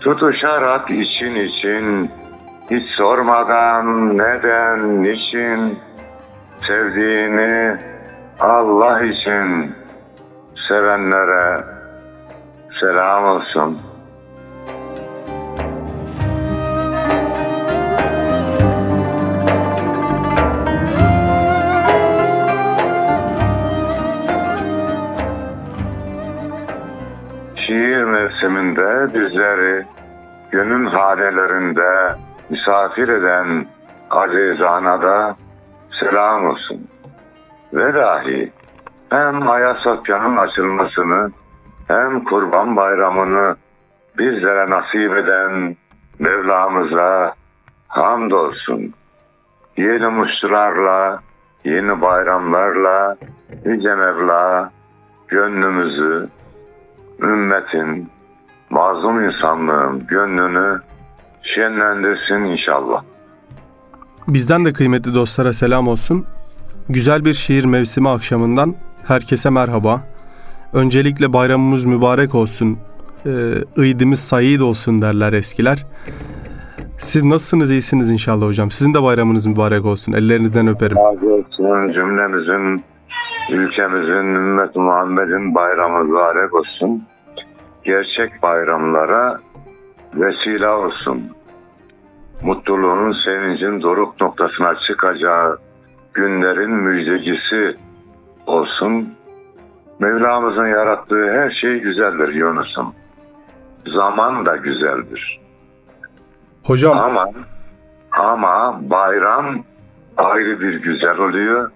Tutuşarak için için, hiç sormadan neden, niçin, sevdiğini Allah için sevenlere selam olsun. Mevsiminde bizleri günün hanelerinde misafir eden azizana da selam olsun. Ve dahi hem Ayasofya'nın açılmasını hem Kurban Bayramı'nı bizlere nasip eden Mevlamıza hamdolsun. Yeni muştularla, yeni bayramlarla Yüce Mevla gönlümüzü, ümmetin, mazlum insanlığın gönlünü şenlendirsin inşallah. Bizden de kıymetli dostlara selam olsun. Güzel bir şiir mevsimi akşamından herkese merhaba. Öncelikle bayramımız mübarek olsun. Ee, sayid olsun derler eskiler. Siz nasılsınız? iyisiniz inşallah hocam. Sizin de bayramınız mübarek olsun. Ellerinizden öperim. Razı olsun cümlemizin, ülkemizin, ümmet Muhammed'in bayramı mübarek olsun. Gerçek bayramlara vesile olsun. Mutluluğun, sevincin doruk noktasına çıkacağı günlerin müjdecisi olsun. Mevlamızın yarattığı her şey güzeldir Yunus'um. Zaman da güzeldir. Hocam Ama ama bayram ayrı bir güzel oluyor.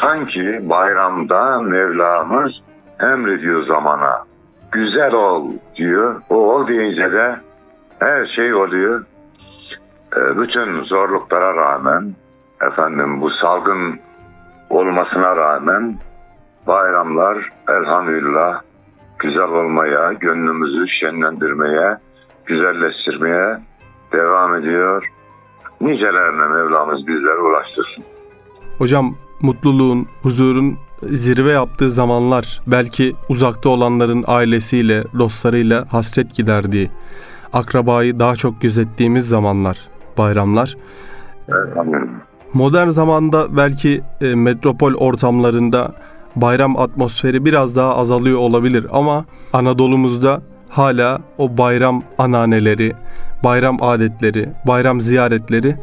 Sanki bayramda Mevlamız emrediyor zamana. Güzel ol diyor. O ol deyince de her şey oluyor. Ee, bütün zorluklara rağmen efendim bu salgın olmasına rağmen bayramlar elhamdülillah güzel olmaya, gönlümüzü şenlendirmeye, güzelleştirmeye devam ediyor. Nicelerine Mevlamız bizlere ulaştırsın. Hocam mutluluğun, huzurun zirve yaptığı zamanlar belki uzakta olanların ailesiyle, dostlarıyla hasret giderdiği, akrabayı daha çok gözettiğimiz zamanlar, bayramlar. Elhamdülillah. Modern zamanda belki e, metropol ortamlarında bayram atmosferi biraz daha azalıyor olabilir ama Anadolu'muzda hala o bayram ananeleri, bayram adetleri, bayram ziyaretleri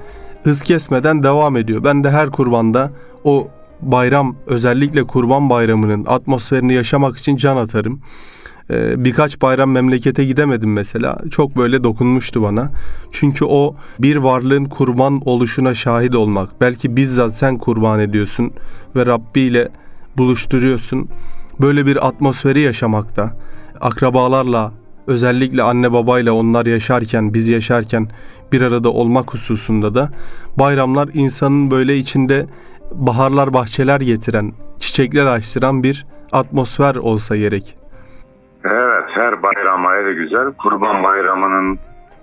hız kesmeden devam ediyor. Ben de her kurbanda o bayram özellikle kurban bayramının atmosferini yaşamak için can atarım. Ee, birkaç bayram memlekete gidemedim mesela. Çok böyle dokunmuştu bana. Çünkü o bir varlığın kurban oluşuna şahit olmak. Belki bizzat sen kurban ediyorsun ve Rabbi ile buluşturuyorsun. Böyle bir atmosferi yaşamakta. Akrabalarla özellikle anne babayla onlar yaşarken biz yaşarken bir arada olmak hususunda da bayramlar insanın böyle içinde baharlar bahçeler getiren, çiçekler açtıran bir atmosfer olsa gerek. Evet her bayram ayrı güzel. Kurban bayramının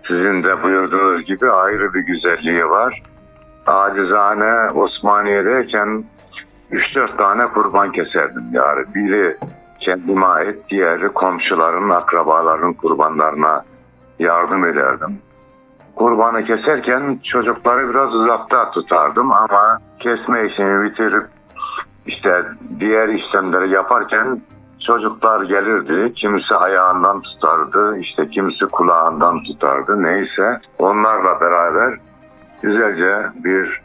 sizin de buyurduğunuz gibi ayrı bir güzelliği var. Acizane Osmaniye'deyken 3-4 tane kurban keserdim yani. Biri kendime ait, diğeri komşuların, akrabaların kurbanlarına yardım ederdim. Kurbanı keserken çocukları biraz uzakta tutardım ama kesme işini bitirip işte diğer işlemleri yaparken çocuklar gelirdi. Kimisi ayağından tutardı, işte kimisi kulağından tutardı. Neyse onlarla beraber güzelce bir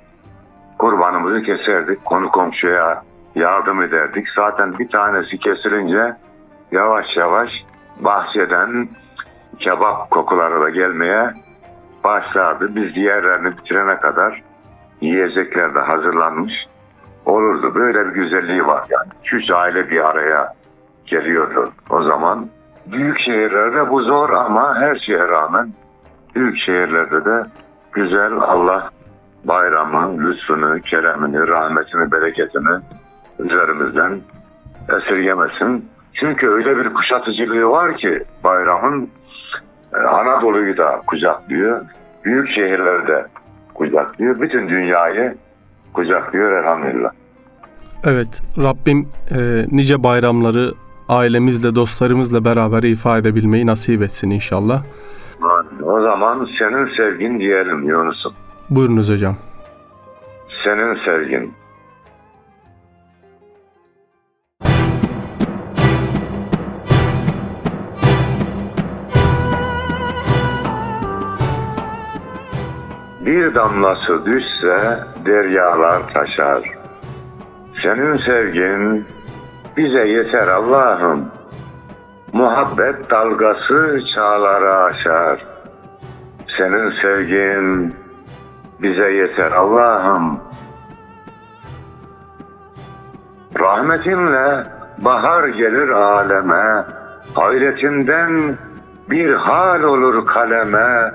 kurbanımızı keserdik. Konu komşuya yardım ederdik. Zaten bir tanesi kesilince yavaş yavaş bahçeden kebap kokuları da gelmeye başlardı. Biz diğerlerini bitirene kadar yiyecekler de hazırlanmış olurdu. Böyle bir güzelliği var yani. Üç aile bir araya geliyordu o zaman. Büyük şehirlerde bu zor ama her şeye rağmen büyük şehirlerde de güzel Allah bayramı, lütfunu, keremini, rahmetini, bereketini üzerimizden esirgemesin. Çünkü öyle bir kuşatıcılığı var ki bayramın e, Anadolu'yu da kucaklıyor. Büyük şehirlerde kucaklıyor. Bütün dünyayı kucaklıyor elhamdülillah. Evet, Rabbim e, nice bayramları ailemizle, dostlarımızla beraber ifade edebilmeyi nasip etsin inşallah. O zaman senin sevgin diyelim Yunus'um. Buyurunuz hocam. Senin sevgin. Bir damlası düşse deryalar taşar. Senin sevgin bize yeter Allah'ım. Muhabbet dalgası çağları aşar. Senin sevgin bize yeter Allah'ım. Rahmetinle bahar gelir aleme, hayretinden bir hal olur kaleme,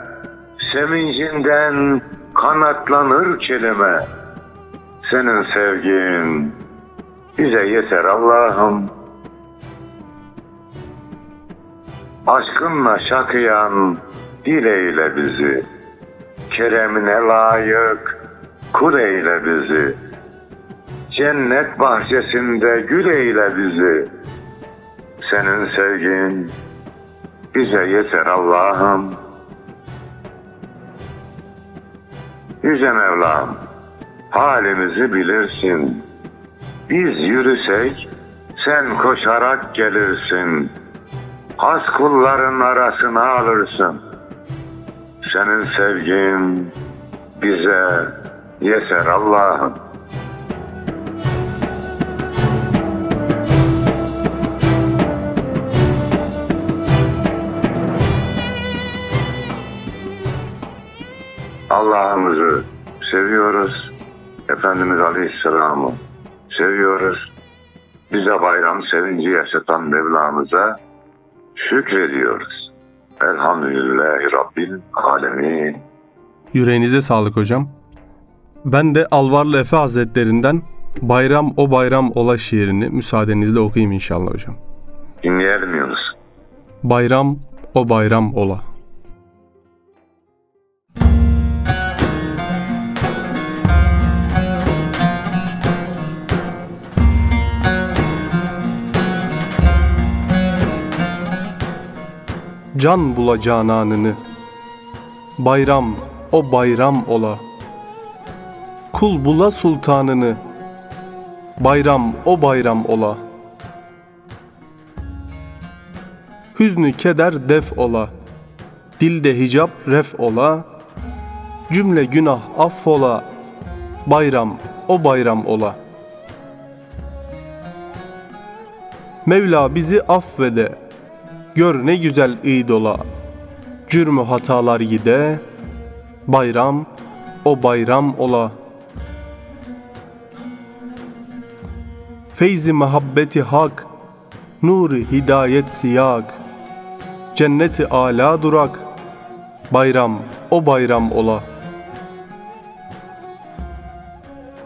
sevincinden kanatlanır kelime. Senin sevgin bize yeter Allah'ım. Aşkınla şakıyan dil eyle bizi. Keremine layık kul eyle bizi. Cennet bahçesinde gül eyle bizi. Senin sevgin bize yeter Allah'ım. Yüce Mevlam, halimizi bilirsin. Biz yürüsek sen koşarak gelirsin. Has kulların arasına alırsın. Senin sevgin bize yeter Allah'ım. Allah'ımızı seviyoruz. Efendimiz Aleyhisselam'ı seviyoruz. Bize bayram sevinci yaşatan Mevlamıza şükrediyoruz. Elhamdülillahi Rabbil Alemin. Yüreğinize sağlık hocam. Ben de Alvarlı Efe Hazretlerinden Bayram o bayram ola şiirini müsaadenizle okuyayım inşallah hocam. Dinleyelim Yunus. Bayram o bayram ola. Can bula cananını. Bayram o bayram ola. Kul bula sultanını. Bayram o bayram ola. Hüznü keder def ola. Dilde hicap ref ola. Cümle günah affola Bayram o bayram ola. Mevla bizi affede Gör ne güzel idola Cürmü hatalar gide Bayram o bayram ola. Feyzi muhabbeti hak Nuru hidayet siyak. Cenneti ala durak Bayram o bayram ola.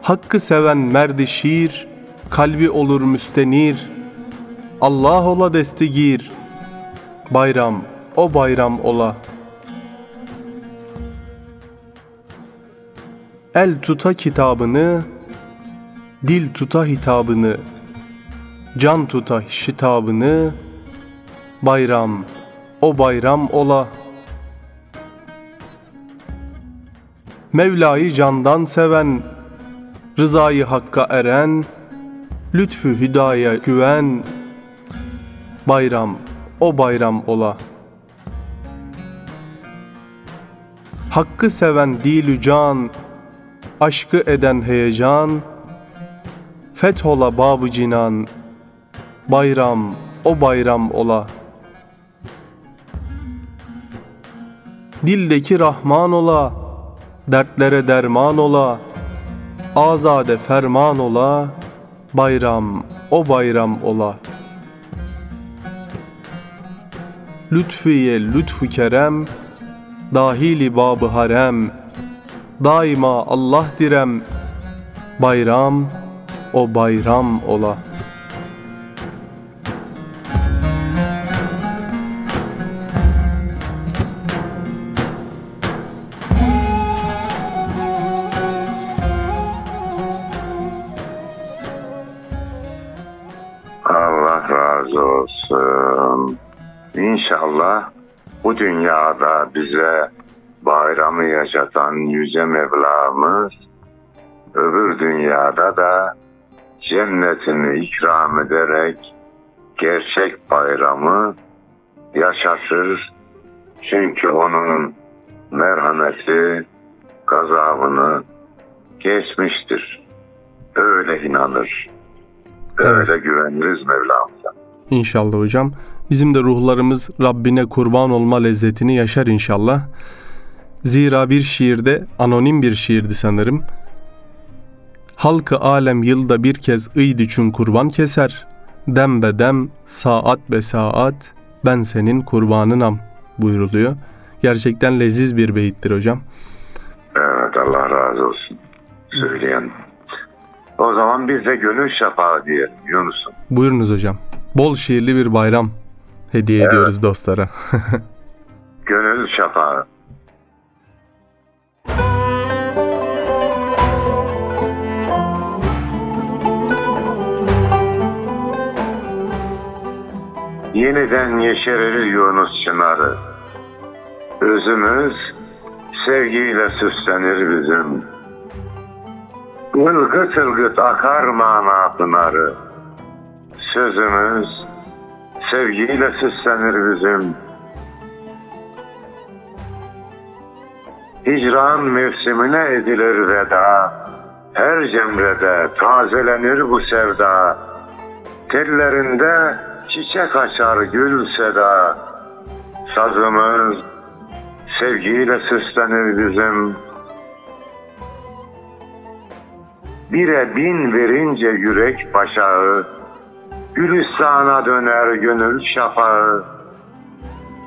Hakkı seven merdi şiir Kalbi olur müstenir. Allah ola destigir Bayram o bayram ola. El tuta kitabını Dil tuta hitabını Can tuta şitabını Bayram o bayram ola. Mevla'yı candan seven Rızayı hakka eren Lütfü hüdaya güven bayram o bayram ola. Hakkı seven dilü can, aşkı eden heyecan, fethola babı cinan, bayram o bayram ola. Dildeki Rahman ola, dertlere derman ola, azade ferman ola, bayram o bayram ola. Lütfiye lütfu kerem, dahili babı harem, daima Allah direm, bayram o bayram ola. Bu dünyada bize bayramı yaşatan Yüce Mevlamız öbür dünyada da cennetini ikram ederek gerçek bayramı yaşatır. Çünkü onun merhameti gazabını geçmiştir. Öyle inanır. Öyle güveniriz Mevlamıza. İnşallah hocam. Bizim de ruhlarımız Rabbine kurban olma lezzetini yaşar inşallah. Zira bir şiirde anonim bir şiirdi sanırım. Halkı alem yılda bir kez ıydı çün kurban keser. Dem be dem, saat be saat, ben senin kurbanınam buyuruluyor. Gerçekten leziz bir beyittir hocam. Evet Allah razı olsun. Söyleyen. O zaman biz de gönül şafağı diyelim Yunus'um. Buyurunuz hocam. Bol şiirli bir bayram hediye ediyoruz dostlara. Gönül şafağı. Yeniden yeşerir Yunus çınarı. Özümüz sevgiyle süslenir bizim. Ilgıt ılgıt akar mana pınarı. Sözümüz sevgiyle süslenir bizim. Hicran mevsimine edilir veda. Her cemrede tazelenir bu sevda. Tellerinde çiçek açar gül seda. Sazımız sevgiyle süslenir bizim. Bire bin verince yürek başağı, Gülistan'a döner gönül şafağı.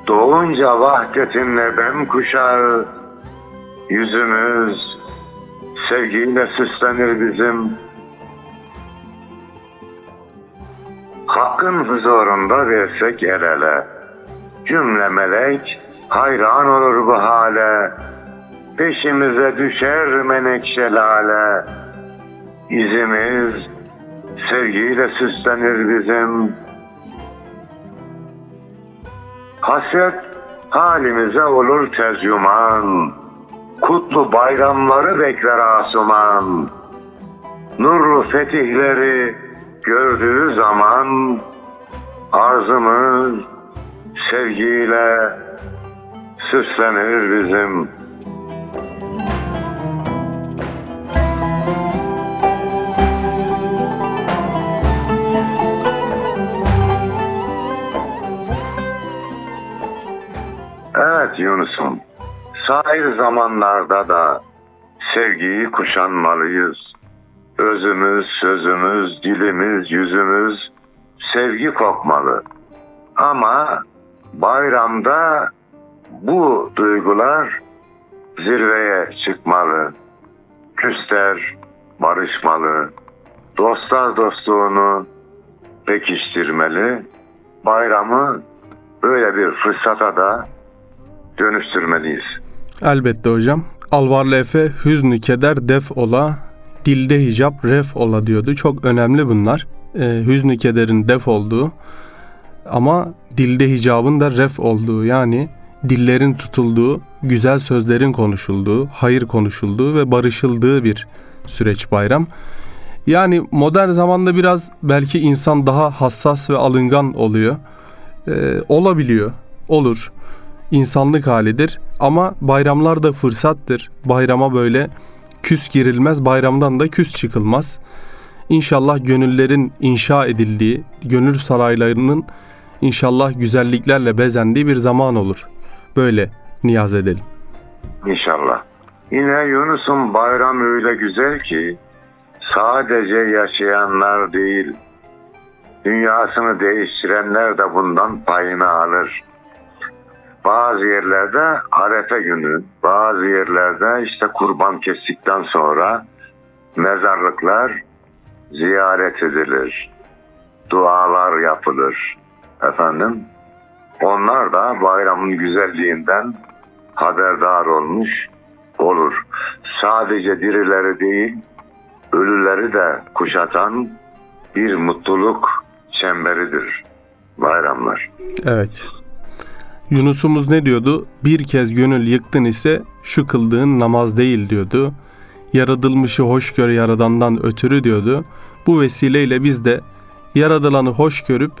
Doğunca vahdetinle ben kuşağı, Yüzümüz sevgiyle süslenir bizim. Hakkın huzurunda versek el ele, Cümle melek hayran olur bu hale. Peşimize düşer menekşe lale. İzimiz sevgiyle süslenir bizim. Haset halimize olur tercüman. Kutlu bayramları bekler asuman. Nurlu fetihleri gördüğü zaman arzımız sevgiyle süslenir bizim. Evet Yunus'um. Sahir zamanlarda da sevgiyi kuşanmalıyız. Özümüz, sözümüz, dilimiz, yüzümüz sevgi kokmalı. Ama bayramda bu duygular zirveye çıkmalı. Küster barışmalı. Dostlar dostluğunu pekiştirmeli. Bayramı böyle bir fırsata da dönüştürmeliyiz. Elbette hocam. Alvarlı Efe hüznü keder def ola, dilde hicap ref ola diyordu. Çok önemli bunlar. Ee, hüznü kederin def olduğu ama dilde hicabın da ref olduğu yani dillerin tutulduğu, güzel sözlerin konuşulduğu, hayır konuşulduğu ve barışıldığı bir süreç bayram. Yani modern zamanda biraz belki insan daha hassas ve alıngan oluyor. Ee, olabiliyor. Olur. İnsanlık halidir. Ama bayramlar da fırsattır. Bayrama böyle küs girilmez, bayramdan da küs çıkılmaz. İnşallah gönüllerin inşa edildiği, gönül saraylarının inşallah güzelliklerle bezendiği bir zaman olur. Böyle niyaz edelim. İnşallah. Yine Yunus'un bayramı öyle güzel ki sadece yaşayanlar değil, dünyasını değiştirenler de bundan payını alır. Bazı yerlerde arefe günü, bazı yerlerde işte kurban kestikten sonra mezarlıklar ziyaret edilir. Dualar yapılır. Efendim, onlar da bayramın güzelliğinden haberdar olmuş olur. Sadece dirileri değil, ölüleri de kuşatan bir mutluluk çemberidir bayramlar. Evet. Yunus'umuz ne diyordu? Bir kez gönül yıktın ise şu kıldığın namaz değil diyordu. Yaratılmışı hoş gör yaradandan ötürü diyordu. Bu vesileyle biz de yaradılanı hoş görüp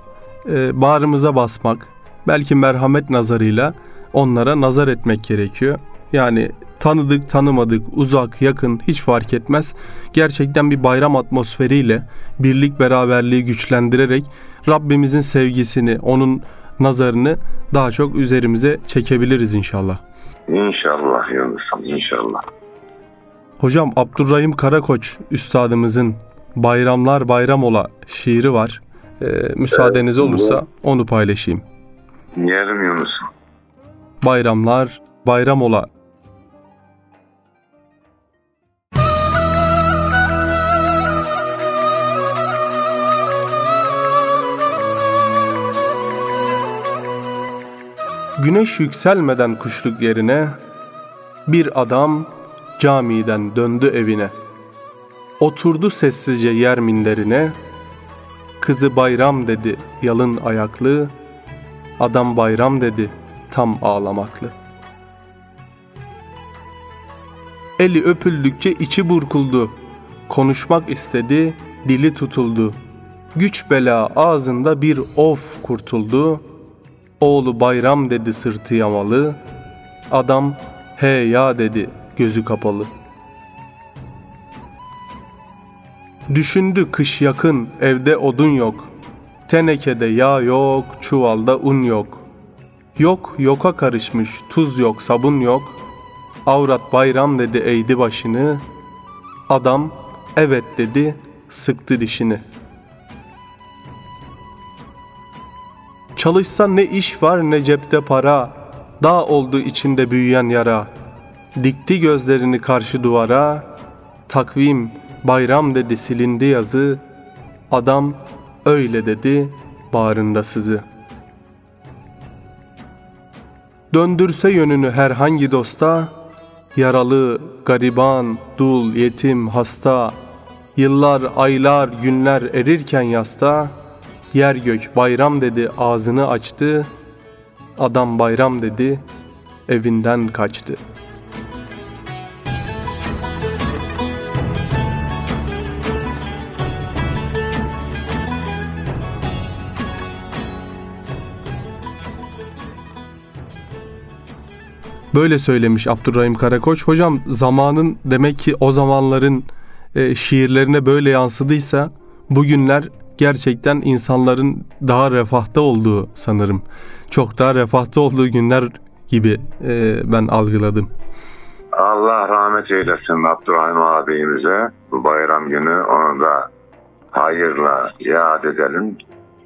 e, bağrımıza basmak, belki merhamet nazarıyla onlara nazar etmek gerekiyor. Yani tanıdık tanımadık uzak yakın hiç fark etmez. Gerçekten bir bayram atmosferiyle birlik beraberliği güçlendirerek Rabbimizin sevgisini onun nazarını daha çok üzerimize çekebiliriz inşallah. İnşallah Yunus'um inşallah. Hocam Abdurrahim Karakoç üstadımızın Bayramlar Bayram Ola şiiri var. Ee, müsaadeniz Evet, olursa onu paylaşayım. Yerim Yunus'um. Bayramlar bayram ola Güneş yükselmeden kuşluk yerine bir adam camiden döndü evine. Oturdu sessizce yer minderine. Kızı bayram dedi yalın ayaklı. Adam bayram dedi tam ağlamaklı. Eli öpüldükçe içi burkuldu. Konuşmak istedi, dili tutuldu. Güç bela ağzında bir of kurtuldu. Oğlu bayram dedi sırtı yamalı. Adam he ya dedi gözü kapalı. Düşündü kış yakın evde odun yok. Tenekede yağ yok, çuvalda un yok. Yok yoka karışmış, tuz yok, sabun yok. Avrat bayram dedi eğdi başını. Adam evet dedi, sıktı dişini. Çalışsa ne iş var ne cepte para. Dağ oldu içinde büyüyen yara. Dikti gözlerini karşı duvara. Takvim bayram dedi silindi yazı. Adam öyle dedi bağrında sızı. Döndürse yönünü herhangi dosta, yaralı, gariban, dul, yetim, hasta, yıllar, aylar, günler erirken yasta, yer gök bayram dedi ağzını açtı, adam bayram dedi evinden kaçtı.'' Böyle söylemiş Abdurrahim Karakoç. Hocam zamanın demek ki o zamanların e, şiirlerine böyle yansıdıysa bugünler gerçekten insanların daha refahta olduğu sanırım. Çok daha refahta olduğu günler gibi e, ben algıladım. Allah rahmet eylesin Abdurrahim abimize. Bu bayram günü onu da hayırla yad edelim.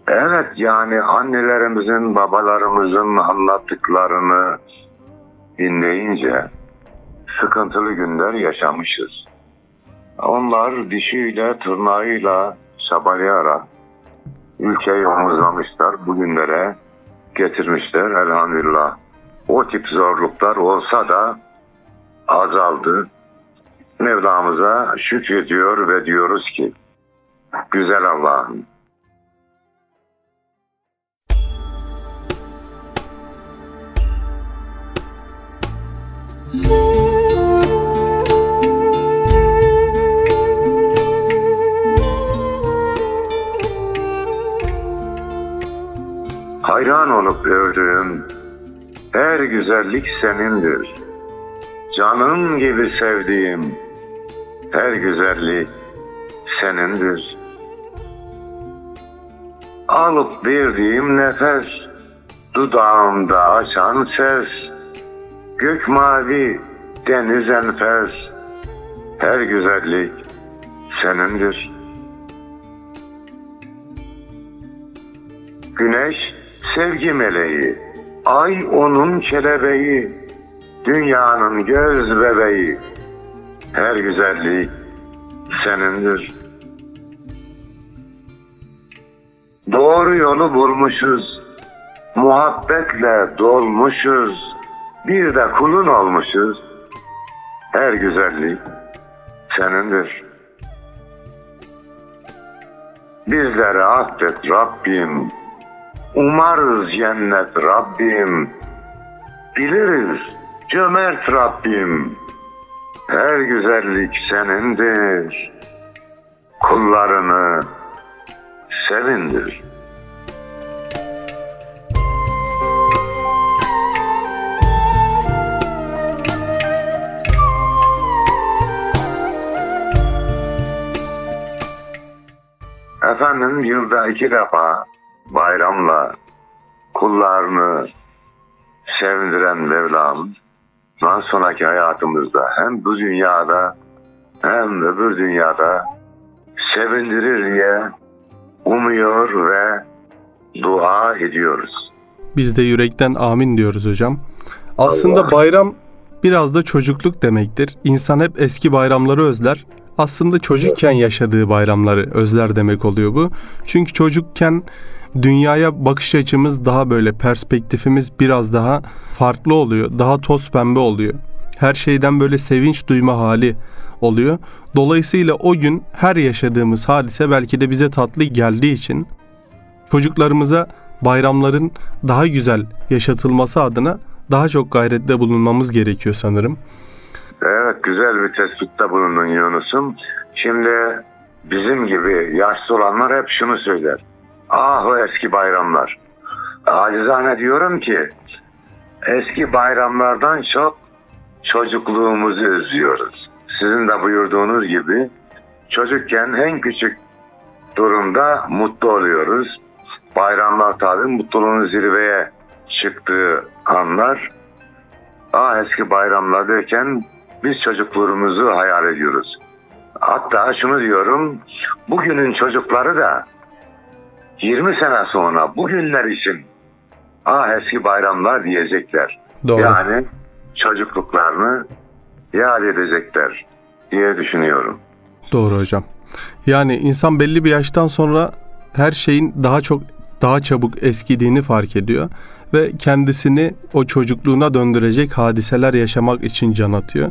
Evet yani annelerimizin, babalarımızın anlattıklarını dinleyince sıkıntılı günler yaşamışız. Onlar dişiyle, tırnağıyla çabalayarak ülkeyi omuzlamışlar, bugünlere getirmişler elhamdülillah. O tip zorluklar olsa da azaldı. Mevlamıza şükrediyor ve diyoruz ki güzel Allah'ım Hayran alıp övdüğüm her güzellik senindir. Canım gibi sevdiğim her güzellik senindir. Alıp verdiğim nefes, dudağımda açan ses, gök mavi, deniz enfes, her güzellik senindir. Güneş sevgi meleği, ay onun kelebeği, dünyanın göz bebeği, her güzellik senindir. Doğru yolu bulmuşuz, muhabbetle dolmuşuz, bir de kulun olmuşuz. Her güzellik senindir. Bizleri affet Rabbim, umarız cennet Rabbim, biliriz cömert Rabbim. Her güzellik senindir, kullarını sevindir. Efendim yılda iki defa bayramla kullarını sevindiren Mevlam bundan sonraki hayatımızda hem bu dünyada hem öbür dünyada sevindirir diye umuyor ve dua ediyoruz. Biz de yürekten amin diyoruz hocam. Aslında Allah. bayram biraz da çocukluk demektir. İnsan hep eski bayramları özler. Aslında çocukken yaşadığı bayramları özler demek oluyor bu. Çünkü çocukken dünyaya bakış açımız daha böyle perspektifimiz biraz daha farklı oluyor. Daha toz pembe oluyor. Her şeyden böyle sevinç duyma hali oluyor. Dolayısıyla o gün her yaşadığımız hadise belki de bize tatlı geldiği için çocuklarımıza bayramların daha güzel yaşatılması adına daha çok gayrette bulunmamız gerekiyor sanırım. Evet güzel bir tespitte bulundun Yunus'um. Şimdi bizim gibi yaşlı olanlar hep şunu söyler. Ah o eski bayramlar. Acizane diyorum ki eski bayramlardan çok çocukluğumuzu özlüyoruz. Sizin de buyurduğunuz gibi çocukken en küçük durumda mutlu oluyoruz. Bayramlar tabi mutluluğun zirveye çıktığı anlar. Ah eski bayramlar derken biz çocukluğumuzu hayal ediyoruz. Hatta şunu diyorum, bugünün çocukları da 20 sene sonra bugünler için ah eski bayramlar diyecekler. Doğru. Yani çocukluklarını yad edecekler diye düşünüyorum. Doğru hocam. Yani insan belli bir yaştan sonra her şeyin daha çok daha çabuk eskidiğini fark ediyor ve kendisini o çocukluğuna döndürecek hadiseler yaşamak için can atıyor.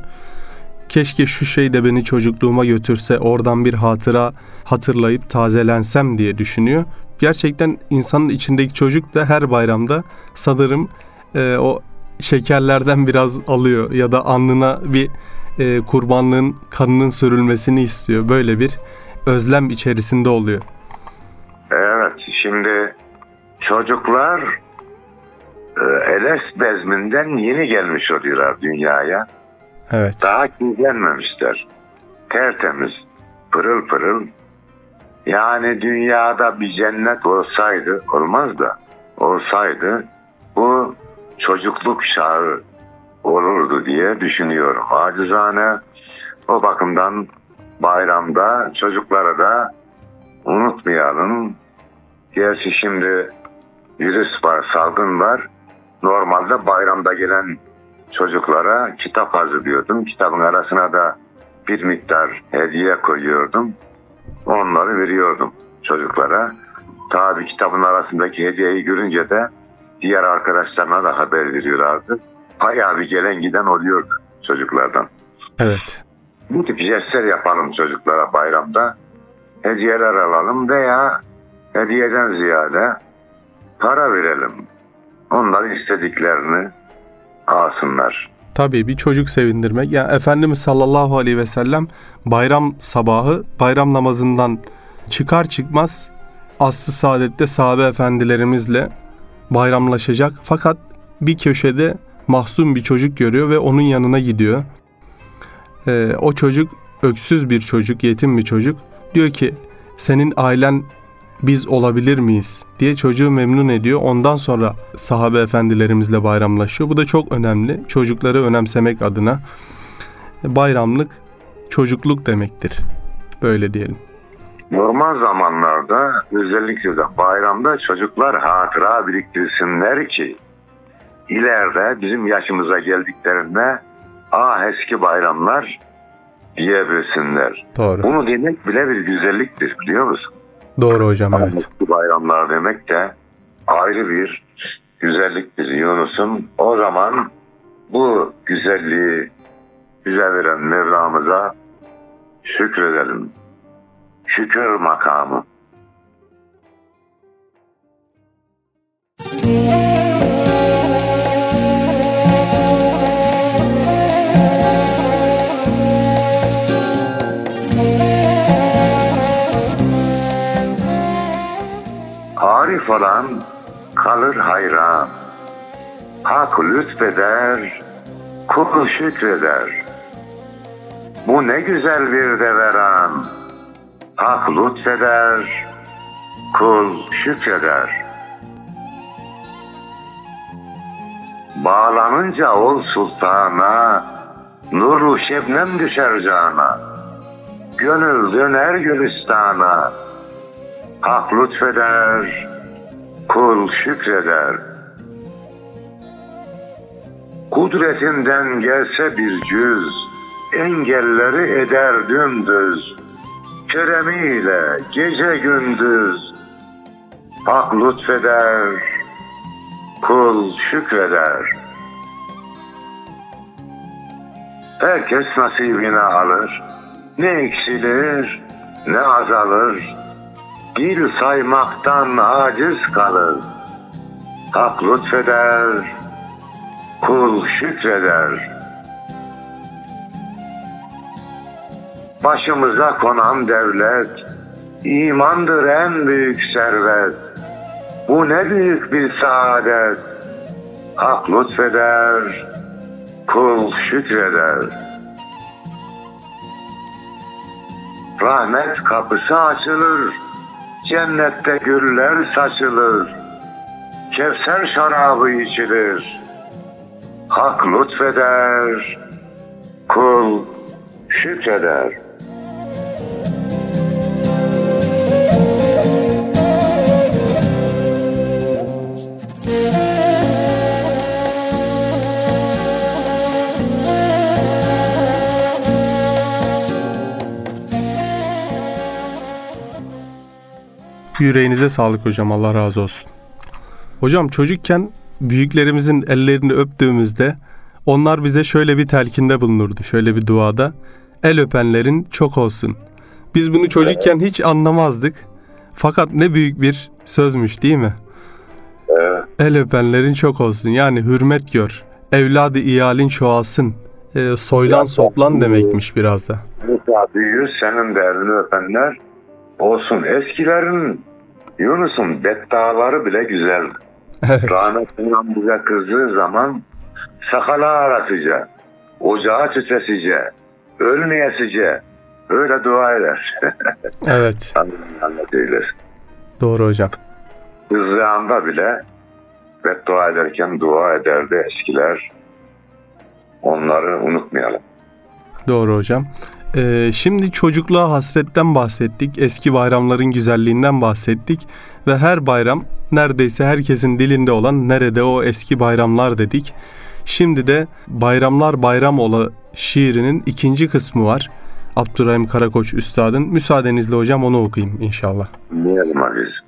Keşke şu şey de beni çocukluğuma götürse, oradan bir hatıra hatırlayıp tazelensem diye düşünüyor. Gerçekten insanın içindeki çocuk da her bayramda sanırım e, o şekerlerden biraz alıyor ya da alnına bir e, kurbanlığın kanının sürülmesini istiyor. Böyle bir özlem içerisinde oluyor. Evet, şimdi çocuklar e, Eles bezminden yeni gelmiş oluyorlar dünyaya. Evet. Daha kirlenmemişler. Tertemiz, pırıl pırıl. Yani dünyada bir cennet olsaydı, olmaz da olsaydı bu çocukluk çağı olurdu diye düşünüyorum. Acizane o bakımdan bayramda çocuklara da unutmayalım. Gerçi şimdi virüs var, salgın var. Normalde bayramda gelen çocuklara kitap hazırlıyordum. Kitabın arasına da bir miktar hediye koyuyordum. Onları veriyordum çocuklara. Tabi kitabın arasındaki hediyeyi görünce de diğer arkadaşlarına da haber veriyorlardı. Bayağı bir gelen giden oluyordu çocuklardan. Evet. Bu tip jestler yapalım çocuklara bayramda. Hediyeler alalım veya hediyeden ziyade para verelim. Onlar istediklerini alsınlar. Tabii bir çocuk sevindirmek. Yani Efendimiz sallallahu aleyhi ve sellem bayram sabahı bayram namazından çıkar çıkmaz Aslı Saadet'te sahabe efendilerimizle bayramlaşacak fakat bir köşede mahzun bir çocuk görüyor ve onun yanına gidiyor. Ee, o çocuk öksüz bir çocuk, yetim bir çocuk. Diyor ki senin ailen biz olabilir miyiz diye çocuğu memnun ediyor. Ondan sonra sahabe efendilerimizle bayramlaşıyor. Bu da çok önemli. Çocukları önemsemek adına bayramlık çocukluk demektir. Böyle diyelim. Normal zamanlarda özellikle de bayramda çocuklar hatıra biriktirsinler ki ileride bizim yaşımıza geldiklerinde ah eski bayramlar diyebilsinler. Doğru. Bunu demek bile bir güzelliktir biliyor musun? Doğru hocam evet. Eski bayramlar demek de ayrı bir güzelliktir Yunus'um. O zaman bu güzelliği bize veren Mevlamıza şükredelim. Şükür makamı. Arif olan kalır hayran. Hak lütfeder, kul şükreder. Bu ne güzel bir deveran. Hak lütfeder, kul şükreder. Bağlanınca ol sultana, nurlu şebnem düşer cana. Gönül döner gülistana, Hak lütfeder, kul şükreder. Kudretinden gelse bir cüz, engelleri eder dümdüz. Keremiyle gece gündüz, hak lütfeder, kul şükreder. Herkes nasibini alır, ne eksilir, ne azalır, Dil saymaktan aciz kalır. Hak lütfeder, kul şükreder. Başımıza konan devlet, imandır en büyük servet. Bu ne büyük bir saadet. Hak lütfeder, kul şükreder. Rahmet kapısı açılır Cennette güller saçılır. Kevser şarabı içilir. Hak lütfeder. Kul şükreder. Yüreğinize sağlık hocam. Allah razı olsun. Hocam çocukken büyüklerimizin ellerini öptüğümüzde onlar bize şöyle bir telkinde bulunurdu. Şöyle bir duada. El öpenlerin çok olsun. Biz bunu çocukken hiç anlamazdık. Fakat ne büyük bir sözmüş değil mi? Evet. El öpenlerin çok olsun. Yani hürmet gör. Evladı iyalin çoğalsın. E, soylan soplan demekmiş biraz da. Musa büyür senin de elini öpenler olsun. Eskilerin Yunus'un beddaları bile güzel. Evet. Rahmetli bize kızdığı zaman sakala aratıca, ocağa tütesice, ölmeyesice öyle dua eder. Evet. Eylesin. Doğru hocam. Kızdığı anda bile beddua ederken dua ederdi eskiler. Onları unutmayalım. Doğru hocam. Ee, şimdi çocukluğa hasretten bahsettik. Eski bayramların güzelliğinden bahsettik. Ve her bayram neredeyse herkesin dilinde olan nerede o eski bayramlar dedik. Şimdi de Bayramlar Bayram Ola şiirinin ikinci kısmı var. Abdurrahim Karakoç Üstad'ın. Müsaadenizle hocam onu okuyayım inşallah. Dinleyelim Aziz.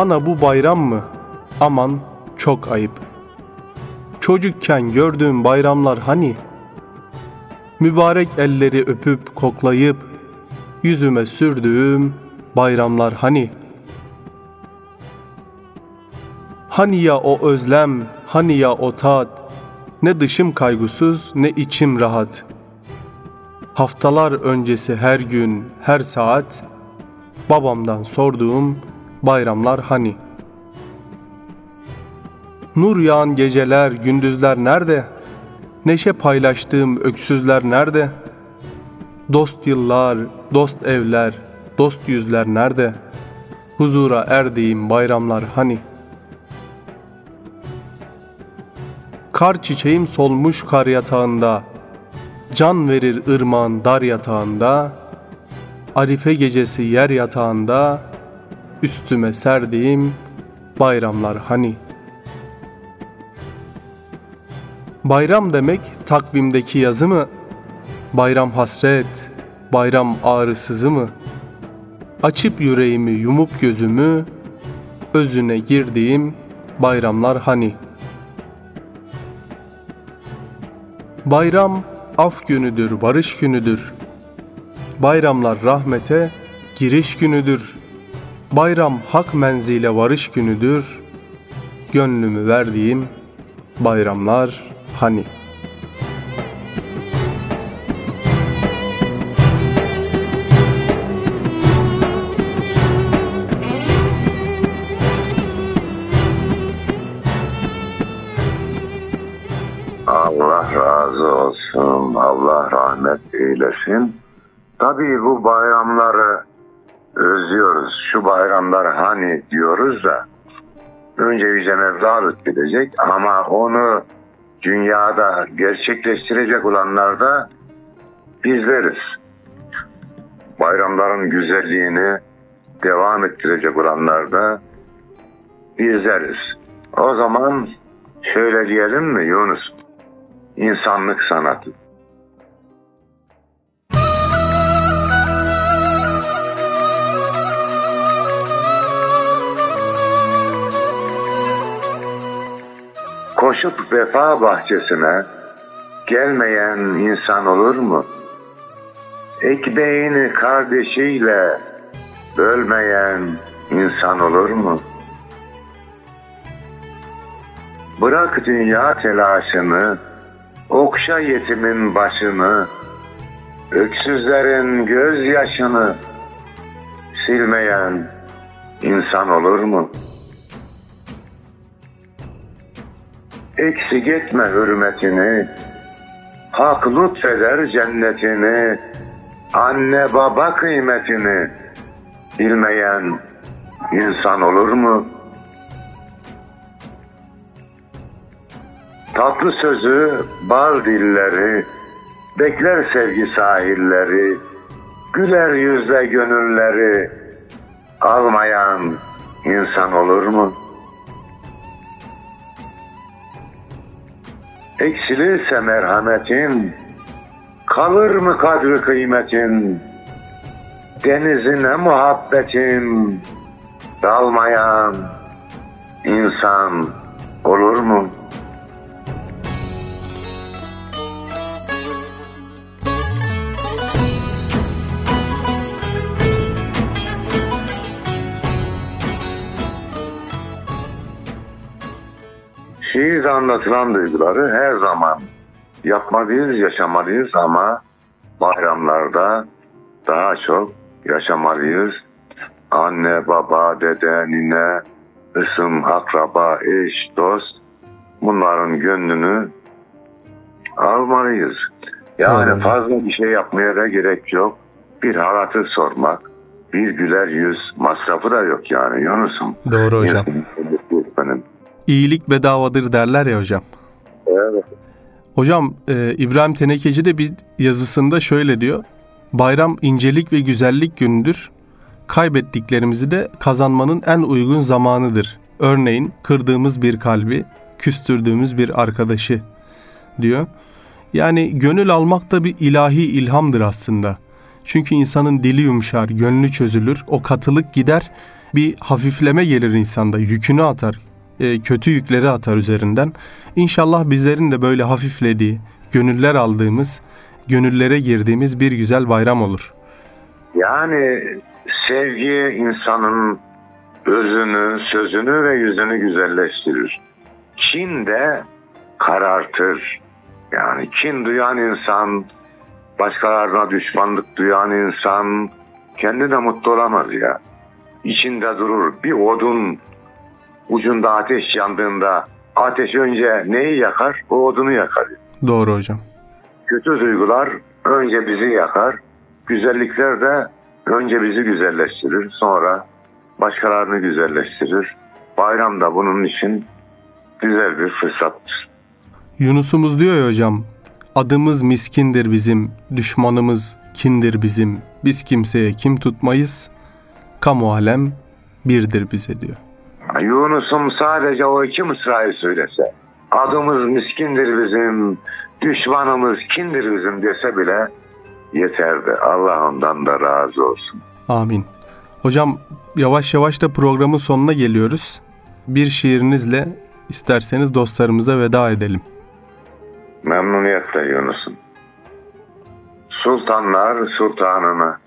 Ana bu bayram mı? Aman çok ayıp. Çocukken gördüğüm bayramlar hani? Mübarek elleri öpüp koklayıp yüzüme sürdüğüm bayramlar hani? Hani ya o özlem, hani ya o tat, Ne dışım kaygısız ne içim rahat. Haftalar öncesi her gün, her saat babamdan sorduğum bayramlar hani? Nur yağan geceler, gündüzler nerede? Neşe paylaştığım öksüzler nerede? Dost yıllar, dost evler, dost yüzler nerede? Huzura erdiğim bayramlar hani? Kar çiçeğim solmuş kar yatağında, Can verir ırmağın dar yatağında, Arife gecesi yer yatağında, Üstüme serdiğim bayramlar hani? Bayram demek takvimdeki yazı mı? Bayram hasret, bayram ağrısızı mı? Açıp yüreğimi yumup gözümü, özüne girdiğim bayramlar hani? Bayram af günüdür, barış günüdür. Bayramlar rahmete giriş günüdür. Bayram hak menzile varış günüdür. Gönlümü verdiğim bayramlar hani? Allah razı olsun. Allah rahmet eylesin. Tabii bu bayramları özlüyoruz. Şu bayramlar hani diyoruz da önce Yüce Mevla lütfedecek ama onu dünyada gerçekleştirecek olanlar da bizleriz. Bayramların güzelliğini devam ettirecek olanlar da bizleriz. O zaman şöyle diyelim mi Yunus? İnsanlık sanatı. Koşup vefa bahçesine gelmeyen insan olur mu? Ekmeğini kardeşiyle bölmeyen insan olur mu? Bırak dünya telaşını, okşa yetimin başını, öksüzlerin gözyaşını silmeyen insan olur mu? Eksik etme hürmetini, hak lütfeder cennetini, anne baba kıymetini bilmeyen insan olur mu?'' Tatlı sözü, bal dilleri, bekler sevgi sahilleri, güler yüzle gönülleri almayan insan olur mu? Eksilirse merhametin, kalır mı kadri kıymetin, denizine muhabbetin, dalmayan insan olur mu?'' Şiirde anlatılan duyguları her zaman yapmalıyız, yaşamalıyız ama bayramlarda daha çok yaşamalıyız. Anne, baba, dede, nine, ısım, akraba, eş, dost bunların gönlünü almalıyız. Yani Doğru. fazla bir şey yapmaya da gerek yok. Bir halatı sormak, bir güler yüz masrafı da yok yani Yunus'um. Doğru hocam. İyilik bedavadır derler ya hocam. Evet. Hocam e, İbrahim Tenekeci de bir yazısında şöyle diyor. Bayram incelik ve güzellik günüdür. Kaybettiklerimizi de kazanmanın en uygun zamanıdır. Örneğin kırdığımız bir kalbi, küstürdüğümüz bir arkadaşı diyor. Yani gönül almak da bir ilahi ilhamdır aslında. Çünkü insanın dili yumuşar, gönlü çözülür, o katılık gider, bir hafifleme gelir insanda, yükünü atar, e, kötü yükleri atar üzerinden. İnşallah bizlerin de böyle hafiflediği, gönüller aldığımız, gönüllere girdiğimiz bir güzel bayram olur. Yani sevgi insanın özünü, sözünü ve yüzünü güzelleştirir. Kin de karartır. Yani kin duyan insan, başkalarına düşmanlık duyan insan kendi de mutlu olamaz ya. İçinde durur bir odun ucunda ateş yandığında ateş önce neyi yakar? O odunu yakar. Doğru hocam. Kötü duygular önce bizi yakar. Güzellikler de önce bizi güzelleştirir. Sonra başkalarını güzelleştirir. Bayram da bunun için güzel bir fırsattır. Yunus'umuz diyor ya hocam. Adımız miskindir bizim, düşmanımız kindir bizim. Biz kimseye kim tutmayız. Kamu alem birdir bize diyor. Yunus'um sadece o iki mısrayı söylese, adımız miskindir bizim, düşmanımız kindir bizim dese bile yeterdi. Allah ondan da razı olsun. Amin. Hocam yavaş yavaş da programın sonuna geliyoruz. Bir şiirinizle isterseniz dostlarımıza veda edelim. Memnuniyetle Yunus'um. Sultanlar sultanına,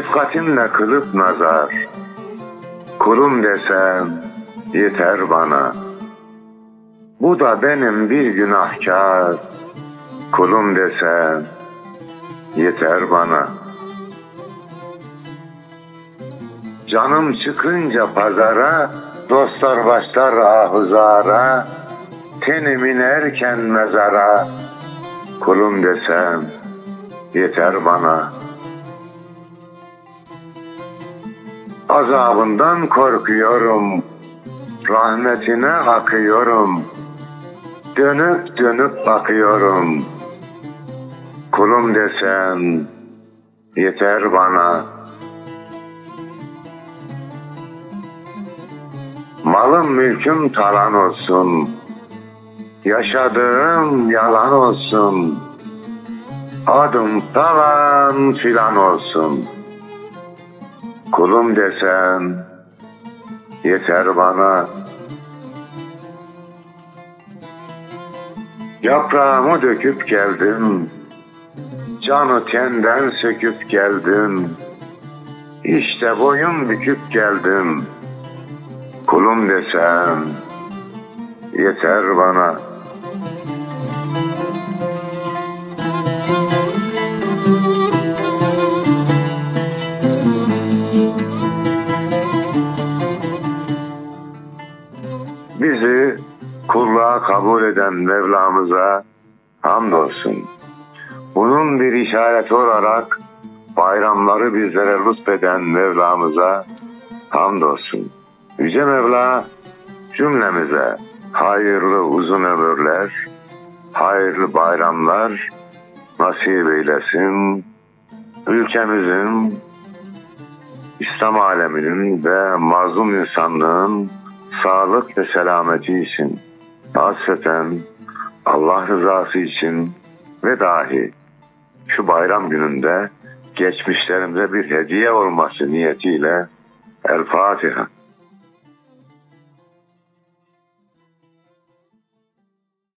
Şefkatinle kılıp nazar, kulum desem yeter bana. Bu da benim bir günahkar, kulum desem yeter bana. Canım çıkınca pazara, dostlar başlar ahuzara, tenim inerken mezara, kulum desem yeter bana. Azabından korkuyorum, rahmetine akıyorum, dönüp dönüp bakıyorum. Kulum desem yeter bana. Malım mülküm talan olsun. Yaşadığım yalan olsun. Adım falan filan olsun. Kulum desem yeter bana. Yaprağımı döküp geldim. Canı tenden söküp geldim. İşte boyun büküp geldim. Kulum desem yeter bana. Kabul eden Mevlamıza hamdolsun. Bunun bir işareti olarak bayramları bizlere lütfeden Mevlamıza hamdolsun. Yüce Mevla cümlemize hayırlı uzun ömürler, hayırlı bayramlar nasip eylesin. Ülkemizin, İslam aleminin ve mazlum insanlığın sağlık ve selameti için hasreten Allah rızası için ve dahi şu bayram gününde geçmişlerimize bir hediye olması niyetiyle El Fatiha.